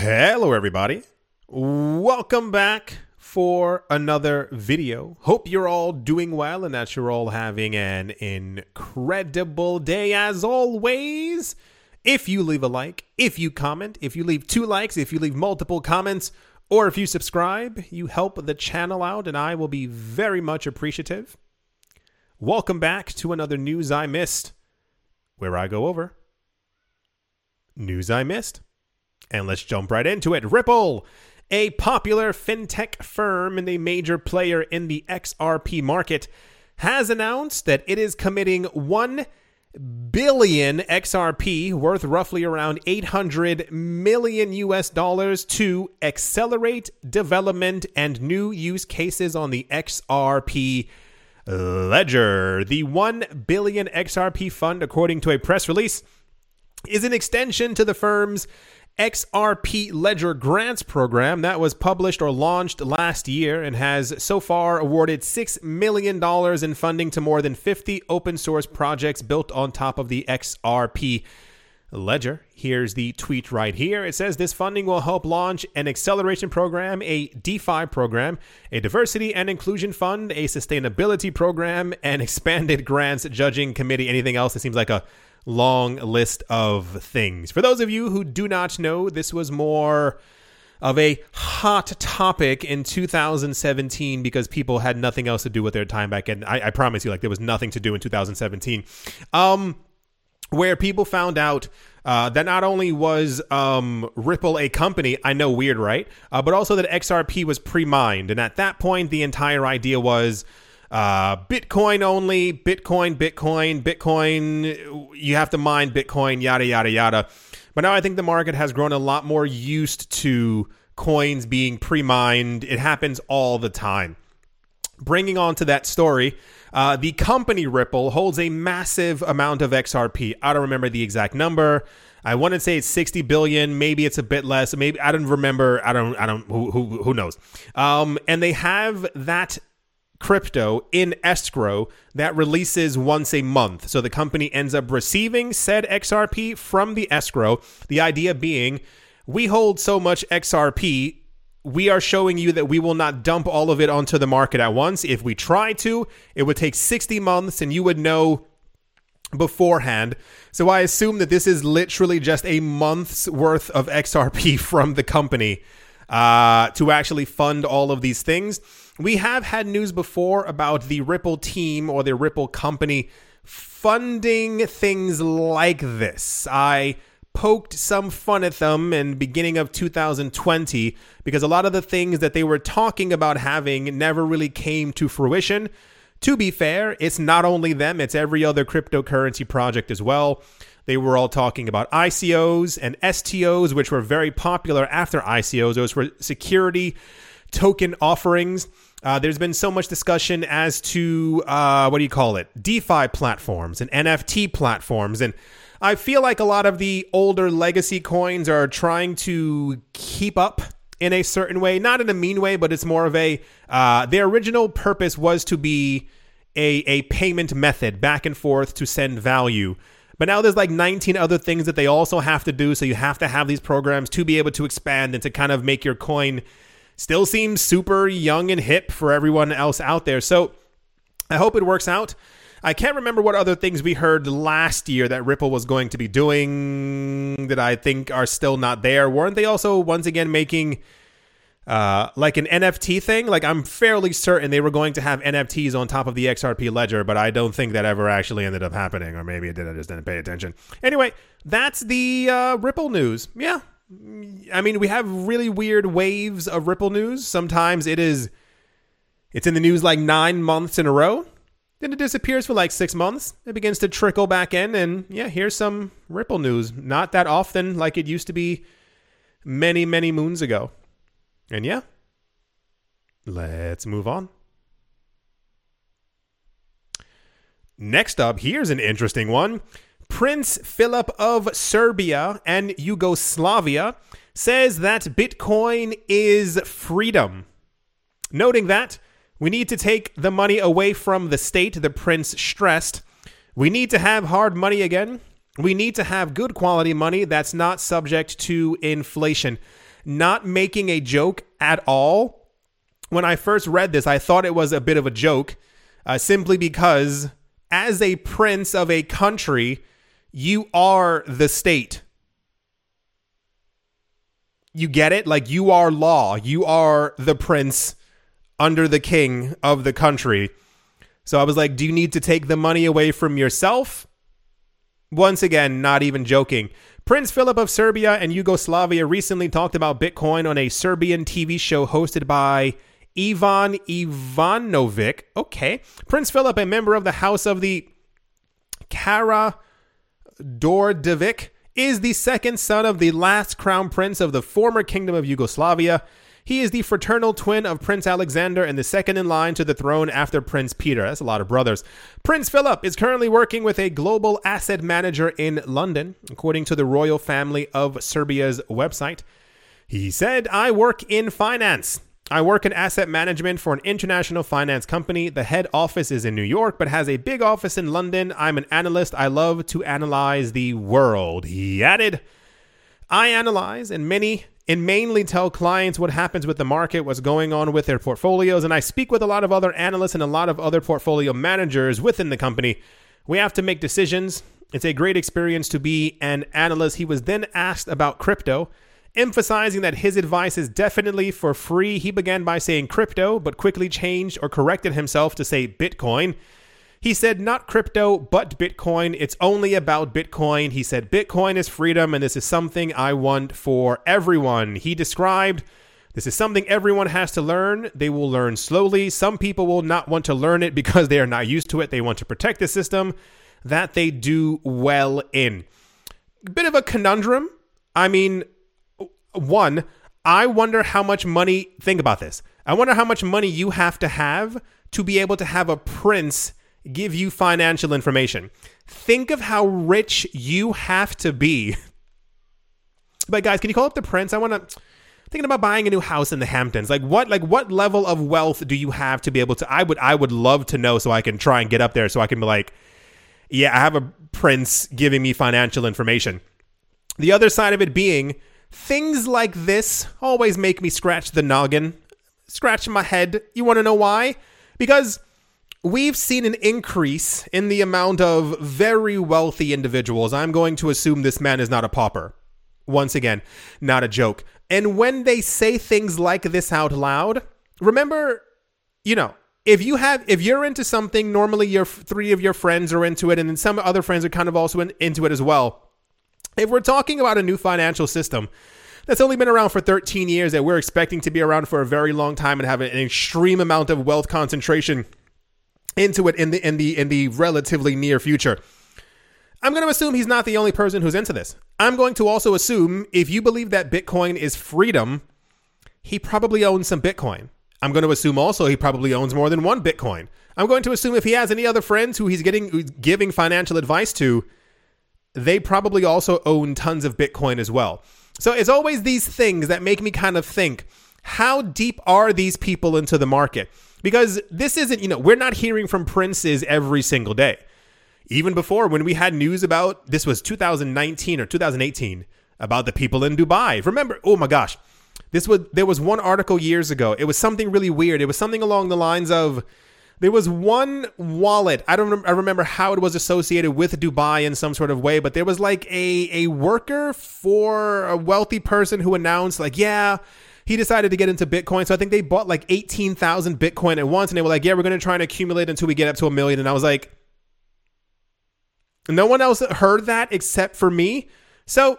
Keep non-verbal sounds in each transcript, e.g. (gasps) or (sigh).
Hello, everybody. Welcome back for another video. Hope you're all doing well and that you're all having an incredible day as always. If you leave a like, if you comment, if you leave two likes, if you leave multiple comments, or if you subscribe, you help the channel out and I will be very much appreciative. Welcome back to another News I Missed, where I go over news I missed. And let's jump right into it. Ripple, a popular fintech firm and a major player in the XRP market, has announced that it is committing 1 billion XRP worth roughly around 800 million US dollars to accelerate development and new use cases on the XRP ledger. The 1 billion XRP fund according to a press release is an extension to the firm's XRP Ledger Grants program that was published or launched last year and has so far awarded $6 million in funding to more than 50 open source projects built on top of the XRP Ledger. Here's the tweet right here. It says this funding will help launch an acceleration program, a DeFi program, a diversity and inclusion fund, a sustainability program, an expanded grants judging committee. Anything else It seems like a long list of things. For those of you who do not know, this was more of a hot topic in 2017 because people had nothing else to do with their time back then. I, I promise you, like there was nothing to do in 2017. Um, where people found out uh, that not only was um, Ripple a company, I know weird, right? Uh, but also that XRP was pre mined. And at that point, the entire idea was uh, Bitcoin only, Bitcoin, Bitcoin, Bitcoin. You have to mine Bitcoin, yada, yada, yada. But now I think the market has grown a lot more used to coins being pre mined. It happens all the time. Bringing on to that story, uh, the company Ripple holds a massive amount of XRP. I don't remember the exact number. I want to say it's 60 billion. Maybe it's a bit less. Maybe I don't remember. I don't. I don't. Who who, who knows? Um, and they have that crypto in escrow that releases once a month. So the company ends up receiving said XRP from the escrow. The idea being, we hold so much XRP. We are showing you that we will not dump all of it onto the market at once. If we try to, it would take 60 months and you would know beforehand. So I assume that this is literally just a month's worth of XRP (laughs) from the company uh, to actually fund all of these things. We have had news before about the Ripple team or the Ripple company funding things like this. I poked some fun at them in beginning of 2020 because a lot of the things that they were talking about having never really came to fruition. To be fair, it's not only them, it's every other cryptocurrency project as well. They were all talking about ICOs and STOs, which were very popular after ICOs. Those were security token offerings. Uh, there's been so much discussion as to uh, what do you call it? DeFi platforms and NFT platforms. And I feel like a lot of the older legacy coins are trying to keep up in a certain way, not in a mean way, but it's more of a uh, their original purpose was to be a, a payment method back and forth to send value. But now there's like 19 other things that they also have to do. So you have to have these programs to be able to expand and to kind of make your coin still seems super young and hip for everyone else out there. So I hope it works out. I can't remember what other things we heard last year that Ripple was going to be doing that I think are still not there. Weren't they also once again making uh, like an NFT thing. Like I'm fairly certain they were going to have NFTs on top of the XRP ledger, but I don't think that ever actually ended up happening, or maybe it did. I just didn't pay attention. Anyway, that's the uh, Ripple news. Yeah, I mean we have really weird waves of Ripple news. Sometimes it is, it's in the news like nine months in a row. Then it disappears for like six months. It begins to trickle back in, and yeah, here's some Ripple news. Not that often, like it used to be many, many moons ago. And yeah, let's move on. Next up, here's an interesting one. Prince Philip of Serbia and Yugoslavia says that Bitcoin is freedom. Noting that we need to take the money away from the state, the prince stressed. We need to have hard money again. We need to have good quality money that's not subject to inflation. not making a joke at all. When I first read this, I thought it was a bit of a joke, uh, simply because as a prince of a country, you are the state. You get it? Like you are law. You are the prince under the king of the country. So I was like, do you need to take the money away from yourself? Once again, not even joking. Prince Philip of Serbia and Yugoslavia recently talked about Bitcoin on a Serbian TV show hosted by Ivan Ivanovic. Okay. Prince Philip, a member of the House of the Kara Dordevic, is the second son of the last crown prince of the former Kingdom of Yugoslavia. He is the fraternal twin of Prince Alexander and the second in line to the throne after Prince Peter. That's a lot of brothers. Prince Philip is currently working with a global asset manager in London, according to the royal family of Serbia's website. He said, I work in finance. I work in asset management for an international finance company. The head office is in New York, but has a big office in London. I'm an analyst. I love to analyze the world. He added, I analyze and many and mainly tell clients what happens with the market, what's going on with their portfolios, and I speak with a lot of other analysts and a lot of other portfolio managers within the company. We have to make decisions. It's a great experience to be an analyst. He was then asked about crypto. Emphasizing that his advice is definitely for free, he began by saying crypto, but quickly changed or corrected himself to say Bitcoin. He said, not crypto, but Bitcoin. It's only about Bitcoin. He said, Bitcoin is freedom, and this is something I want for everyone. He described, this is something everyone has to learn. They will learn slowly. Some people will not want to learn it because they are not used to it. They want to protect the system that they do well in. Bit of a conundrum. I mean, one, I wonder how much money, think about this. I wonder how much money you have to have to be able to have a prince give you financial information. Think of how rich you have to be. (laughs) But guys, can you call up the prince? I want to thinking about buying a new house in the Hamptons. Like what like what level of wealth do you have to be able to I would I would love to know so I can try and get up there so I can be like yeah, I have a prince giving me financial information. The other side of it being Things like this always make me scratch the noggin, scratch my head. You want to know why? Because we've seen an increase in the amount of very wealthy individuals. I'm going to assume this man is not a pauper. Once again, not a joke. And when they say things like this out loud, remember, you know, if you have if you're into something, normally your three of your friends are into it and then some other friends are kind of also in, into it as well. If we're talking about a new financial system that's only been around for 13 years that we're expecting to be around for a very long time and have an extreme amount of wealth concentration into it in the in the in the relatively near future. I'm going to assume he's not the only person who's into this. I'm going to also assume if you believe that Bitcoin is freedom, he probably owns some Bitcoin. I'm going to assume also he probably owns more than one Bitcoin. I'm going to assume if he has any other friends who he's getting giving financial advice to, they probably also own tons of Bitcoin as well. So it's always these things that make me kind of think how deep are these people into the market? Because this isn't, you know, we're not hearing from princes every single day. Even before, when we had news about this was 2019 or 2018 about the people in Dubai. Remember, oh my gosh, this was there was one article years ago. It was something really weird. It was something along the lines of there was one wallet. I don't. I remember how it was associated with Dubai in some sort of way, but there was like a a worker for a wealthy person who announced like, yeah, he decided to get into Bitcoin. So I think they bought like eighteen thousand Bitcoin at once, and they were like, yeah, we're going to try and accumulate until we get up to a million. And I was like, no one else heard that except for me. So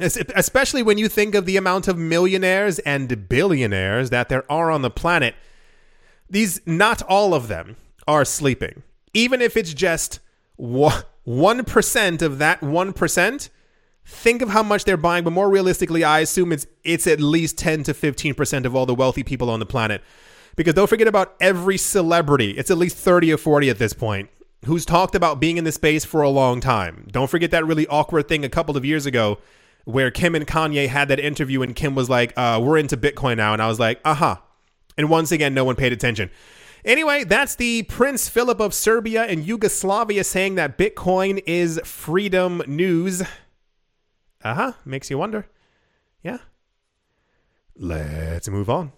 especially when you think of the amount of millionaires and billionaires that there are on the planet these not all of them are sleeping. Even if it's just 1% of that 1%, think of how much they're buying, but more realistically, I assume it's it's at least 10 to 15% of all the wealthy people on the planet. Because don't forget about every celebrity. It's at least 30 or 40 at this point who's talked about being in the space for a long time. Don't forget that really awkward thing a couple of years ago where Kim and Kanye had that interview and Kim was like, uh, we're into Bitcoin now. And I was like, uh huh. And once again, no one paid attention. Anyway, that's the Prince Philip of Serbia and Yugoslavia saying that Bitcoin is freedom news. Uh huh. Makes you wonder. Yeah. Let's move on.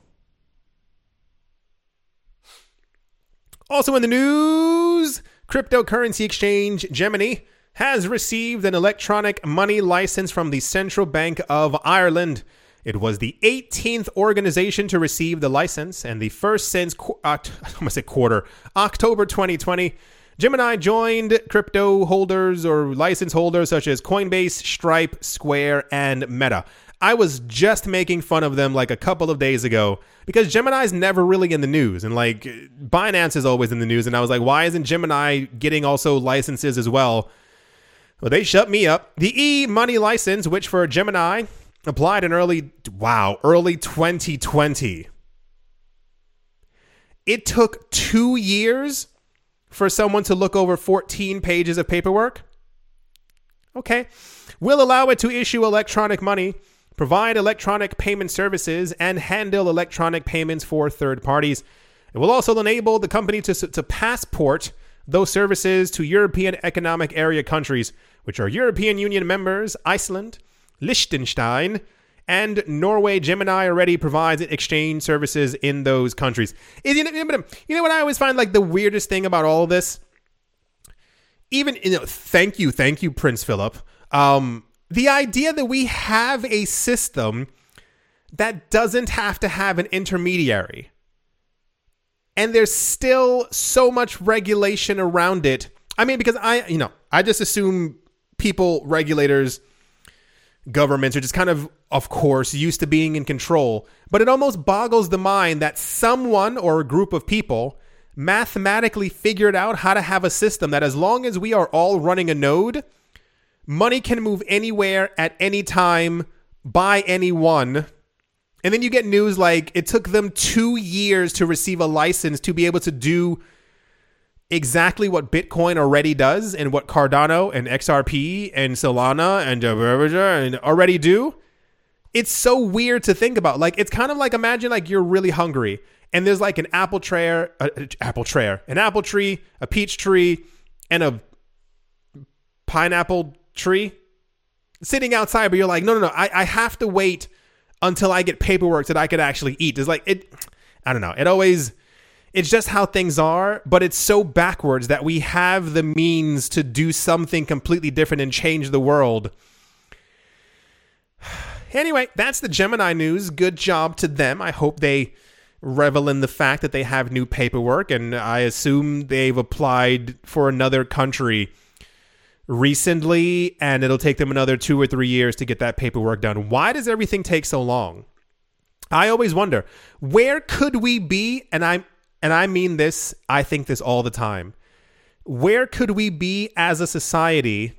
Also in the news, cryptocurrency exchange Gemini has received an electronic money license from the Central Bank of Ireland. It was the 18th organization to receive the license and the first since qu- Oct- I'm gonna say quarter October 2020. Gemini joined crypto holders or license holders such as Coinbase, Stripe, Square, and Meta. I was just making fun of them like a couple of days ago because Gemini's never really in the news and like Binance is always in the news and I was like why isn't Gemini getting also licenses as well? Well, they shut me up. The E money license which for Gemini applied in early wow, early 2020. It took 2 years for someone to look over 14 pages of paperwork. Okay. We'll allow it to issue electronic money provide electronic payment services, and handle electronic payments for third parties. It will also enable the company to, to passport those services to European Economic Area countries, which are European Union members Iceland, Liechtenstein, and Norway. Gemini already provides exchange services in those countries. You know what I always find like the weirdest thing about all of this? Even, you know, thank you, thank you, Prince Philip. Um, the idea that we have a system that doesn't have to have an intermediary and there's still so much regulation around it. I mean, because I, you know, I just assume people, regulators, governments are just kind of, of course, used to being in control. But it almost boggles the mind that someone or a group of people mathematically figured out how to have a system that, as long as we are all running a node, money can move anywhere at any time by anyone. And then you get news like it took them two years to receive a license to be able to do exactly what Bitcoin already does and what Cardano and XRP and Solana and and already do. It's so weird to think about. Like it's kind of like imagine like you're really hungry and there's like an apple tree, uh, apple tree, an apple tree, a peach tree, and a pineapple tree sitting outside, but you're like, no, no, no, I, I have to wait until I get paperwork that I could actually eat. It's like it I don't know. It always it's just how things are, but it's so backwards that we have the means to do something completely different and change the world. (sighs) Anyway, that's the Gemini news. Good job to them. I hope they revel in the fact that they have new paperwork, and I assume they've applied for another country recently, and it'll take them another two or three years to get that paperwork done. Why does everything take so long? I always wonder where could we be, and I and I mean this. I think this all the time. Where could we be as a society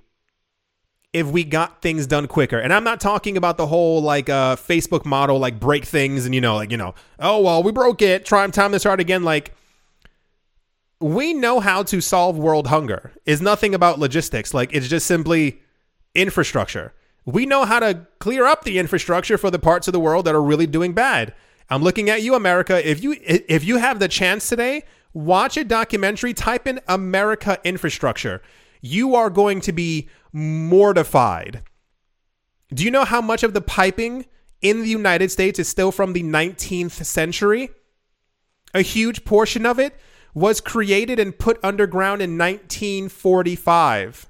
if we got things done quicker? And I'm not talking about the whole like uh, Facebook model, like break things and you know, like you know, oh well, we broke it. Try time to start again. Like we know how to solve world hunger. Is nothing about logistics. Like it's just simply infrastructure. We know how to clear up the infrastructure for the parts of the world that are really doing bad. I'm looking at you America. If you if you have the chance today, watch a documentary, type in America infrastructure. You are going to be mortified. Do you know how much of the piping in the United States is still from the 19th century? A huge portion of it was created and put underground in 1945.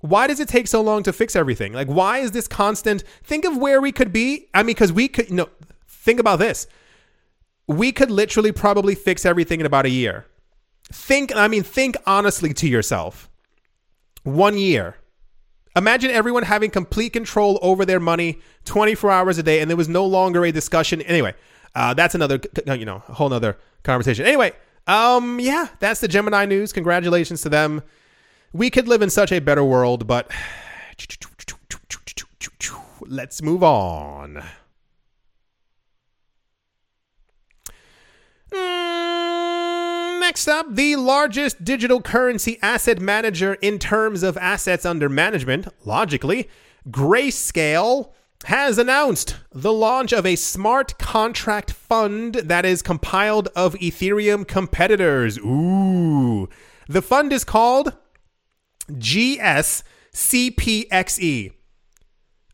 Why does it take so long to fix everything? Like, why is this constant? Think of where we could be. I mean, because we could, you know, think about this. We could literally probably fix everything in about a year. Think, I mean, think honestly to yourself. One year. Imagine everyone having complete control over their money 24 hours a day and there was no longer a discussion. Anyway, uh, that's another, you know, a whole nother conversation. Anyway, um, yeah, that's the Gemini news. Congratulations to them. We could live in such a better world, but let's move on. Mm, next up, the largest digital currency asset manager in terms of assets under management, logically, Grayscale has announced the launch of a smart contract fund that is compiled of Ethereum competitors. Ooh. The fund is called GSCPXE.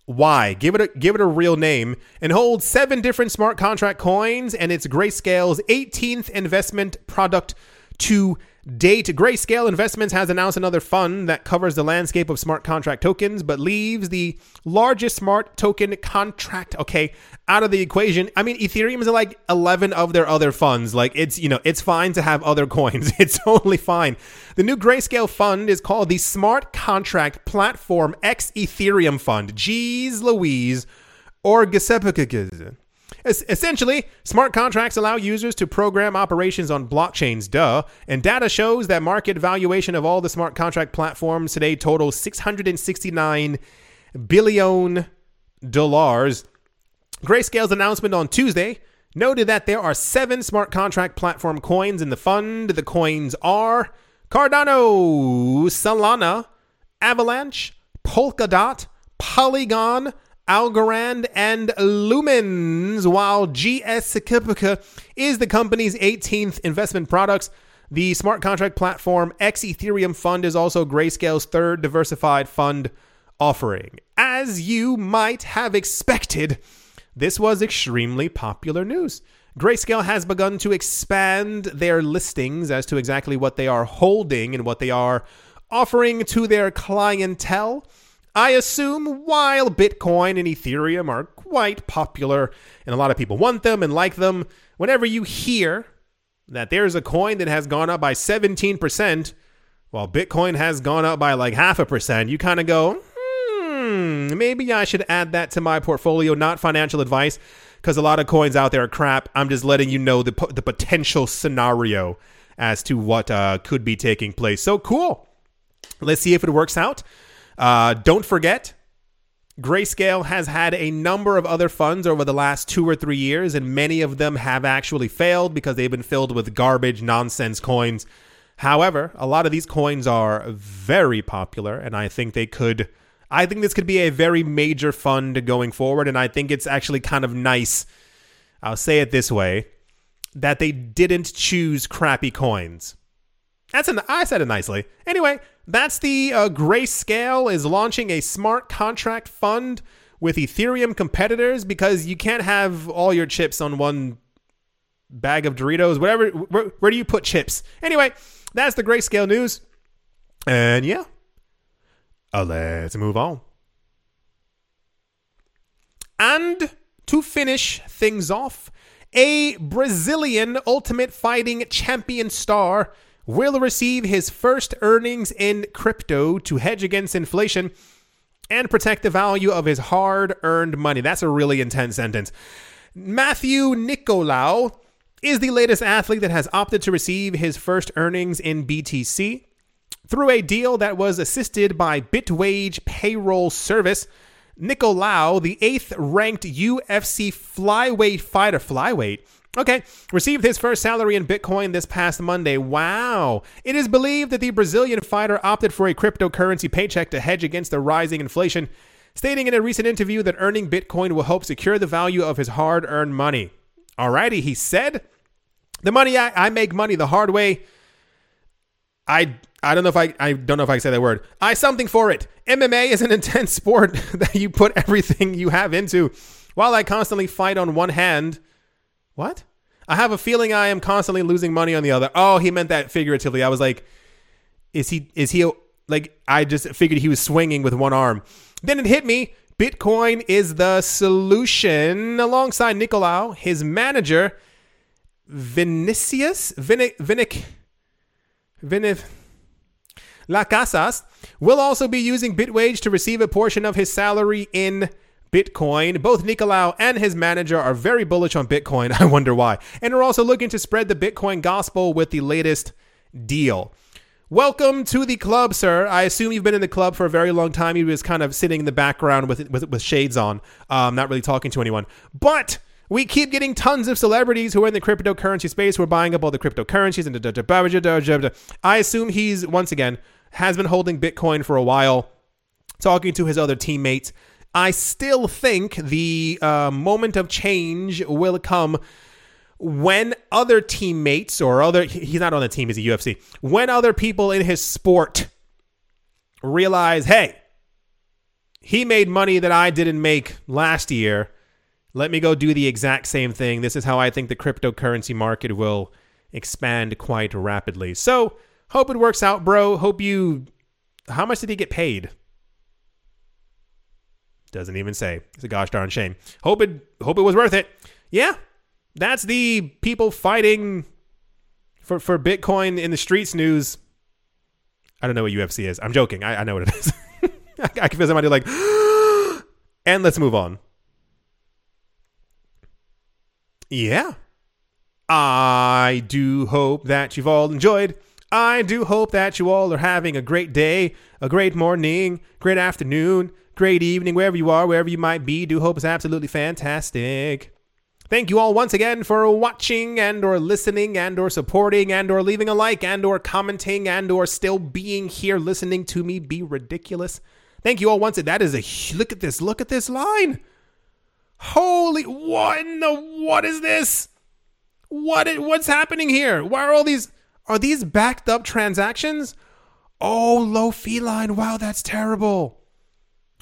Why? Give it a give it a real name and holds seven different smart contract coins and it's Grayscale's 18th investment product to date. Grayscale Investments has announced another fund that covers the landscape of smart contract tokens, but leaves the largest smart token contract, okay, out of the equation. I mean, Ethereum is like 11 of their other funds. Like, it's, you know, it's fine to have other (laughs) coins. It's totally fine. The new Grayscale fund is called the Smart Contract Platform X Ethereum Fund. Jeez Louise. Or Giuseppe. Essentially, smart contracts allow users to program operations on blockchains, duh, and data shows that market valuation of all the smart contract platforms today totals 669 billion dollars. Grayscale's announcement on Tuesday noted that there are seven smart contract platform coins in the fund. The coins are Cardano, Solana, Avalanche, Polkadot, Polygon, Algorand, and Lumens, while GS is the company's 18th investment products. The smart contract platform X Ethereum Fund is also Grayscale's third diversified fund offering. As you might have expected, this was extremely popular news. Grayscale has begun to expand their listings as to exactly what they are holding and what they are offering to their clientele. I assume while Bitcoin and Ethereum are quite popular and a lot of people want them and like them, whenever you hear that there's a coin that has gone up by 17%, while Bitcoin has gone up by like half a percent, you kind of go, hmm, maybe I should add that to my portfolio. Not financial advice, because a lot of coins out there are crap. I'm just letting you know the, the potential scenario as to what uh, could be taking place. So cool. Let's see if it works out. Uh, don't forget, Grayscale has had a number of other funds over the last two or three years, and many of them have actually failed because they've been filled with garbage, nonsense coins. However, a lot of these coins are very popular, and I think they could. I think this could be a very major fund going forward, and I think it's actually kind of nice. I'll say it this way that they didn't choose crappy coins. That's an I said it nicely. Anyway, that's the uh, Grayscale is launching a smart contract fund with Ethereum competitors because you can't have all your chips on one bag of Doritos. Whatever. Where, where do you put chips? Anyway, that's the Grayscale news. And yeah, uh, let's move on. And to finish things off, a Brazilian Ultimate Fighting Champion star will receive his first earnings in crypto to hedge against inflation and protect the value of his hard earned money. That's a really intense sentence. Matthew Nicolau is the latest athlete that has opted to receive his first earnings in BTC through a deal that was assisted by Bitwage Payroll Service. Nicolau, the eighth ranked UFC flyweight fighter, flyweight, Okay, received his first salary in Bitcoin this past Monday. Wow. It is believed that the Brazilian fighter opted for a cryptocurrency paycheck to hedge against the rising inflation, stating in a recent interview that earning Bitcoin will help secure the value of his hard earned money. Alrighty, he said. The money I, I make money the hard way. I I don't know if I I don't know if I can say that word. I something for it. MMA is an (laughs) intense sport (laughs) that you put everything you have into. While I constantly fight on one hand, what? I have a feeling I am constantly losing money on the other. Oh, he meant that figuratively. I was like, is he, is he, like, I just figured he was swinging with one arm. Then it hit me. Bitcoin is the solution. Alongside Nicolau, his manager, Vinicius, Vinic, Vinic, Vinic, La Casas, will also be using Bitwage to receive a portion of his salary in Bitcoin. Both Nicolau and his manager are very bullish on Bitcoin. (laughs) I wonder why. And are also looking to spread the Bitcoin gospel with the latest deal. Welcome to the club, sir. I assume you've been in the club for a very long time. He was kind of sitting in the background with with, with shades on, um, not really talking to anyone. But we keep getting tons of celebrities who are in the cryptocurrency space who are buying up all the cryptocurrencies and I assume he's once again has been holding Bitcoin for a while, talking to his other teammates I still think the uh, moment of change will come when other teammates or other he's not on the team he's a UFC when other people in his sport realize hey he made money that I didn't make last year. Let me go do the exact same thing. This is how I think the cryptocurrency market will expand quite rapidly. So, hope it works out, bro. Hope you. How much did he get paid? Doesn't even say. It's a gosh darn shame. Hope it. Hope it was worth it. Yeah, that's the people fighting for for Bitcoin in the streets news. I don't know what UFC is. I'm joking. I, I know what it is. (laughs) I, I can feel somebody like, (gasps) and let's move on. Yeah. I do hope that you've all enjoyed. I do hope that you all are having a great day, a great morning, great afternoon, great evening, wherever you are, wherever you might be. Do hope it's absolutely fantastic. Thank you all once again for watching and or listening and or supporting and or leaving a like and or commenting and or still being here listening to me be ridiculous. Thank you all once. Again. That is a look at this. Look at this line. Holy what in the what is this? What it? what's happening here? Why are all these are these backed up transactions? Oh, low fee line. Wow, that's terrible.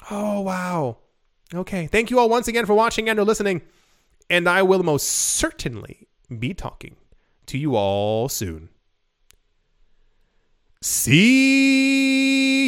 Oh, wow. Okay. Thank you all once again for watching and or listening. And I will most certainly be talking to you all soon. See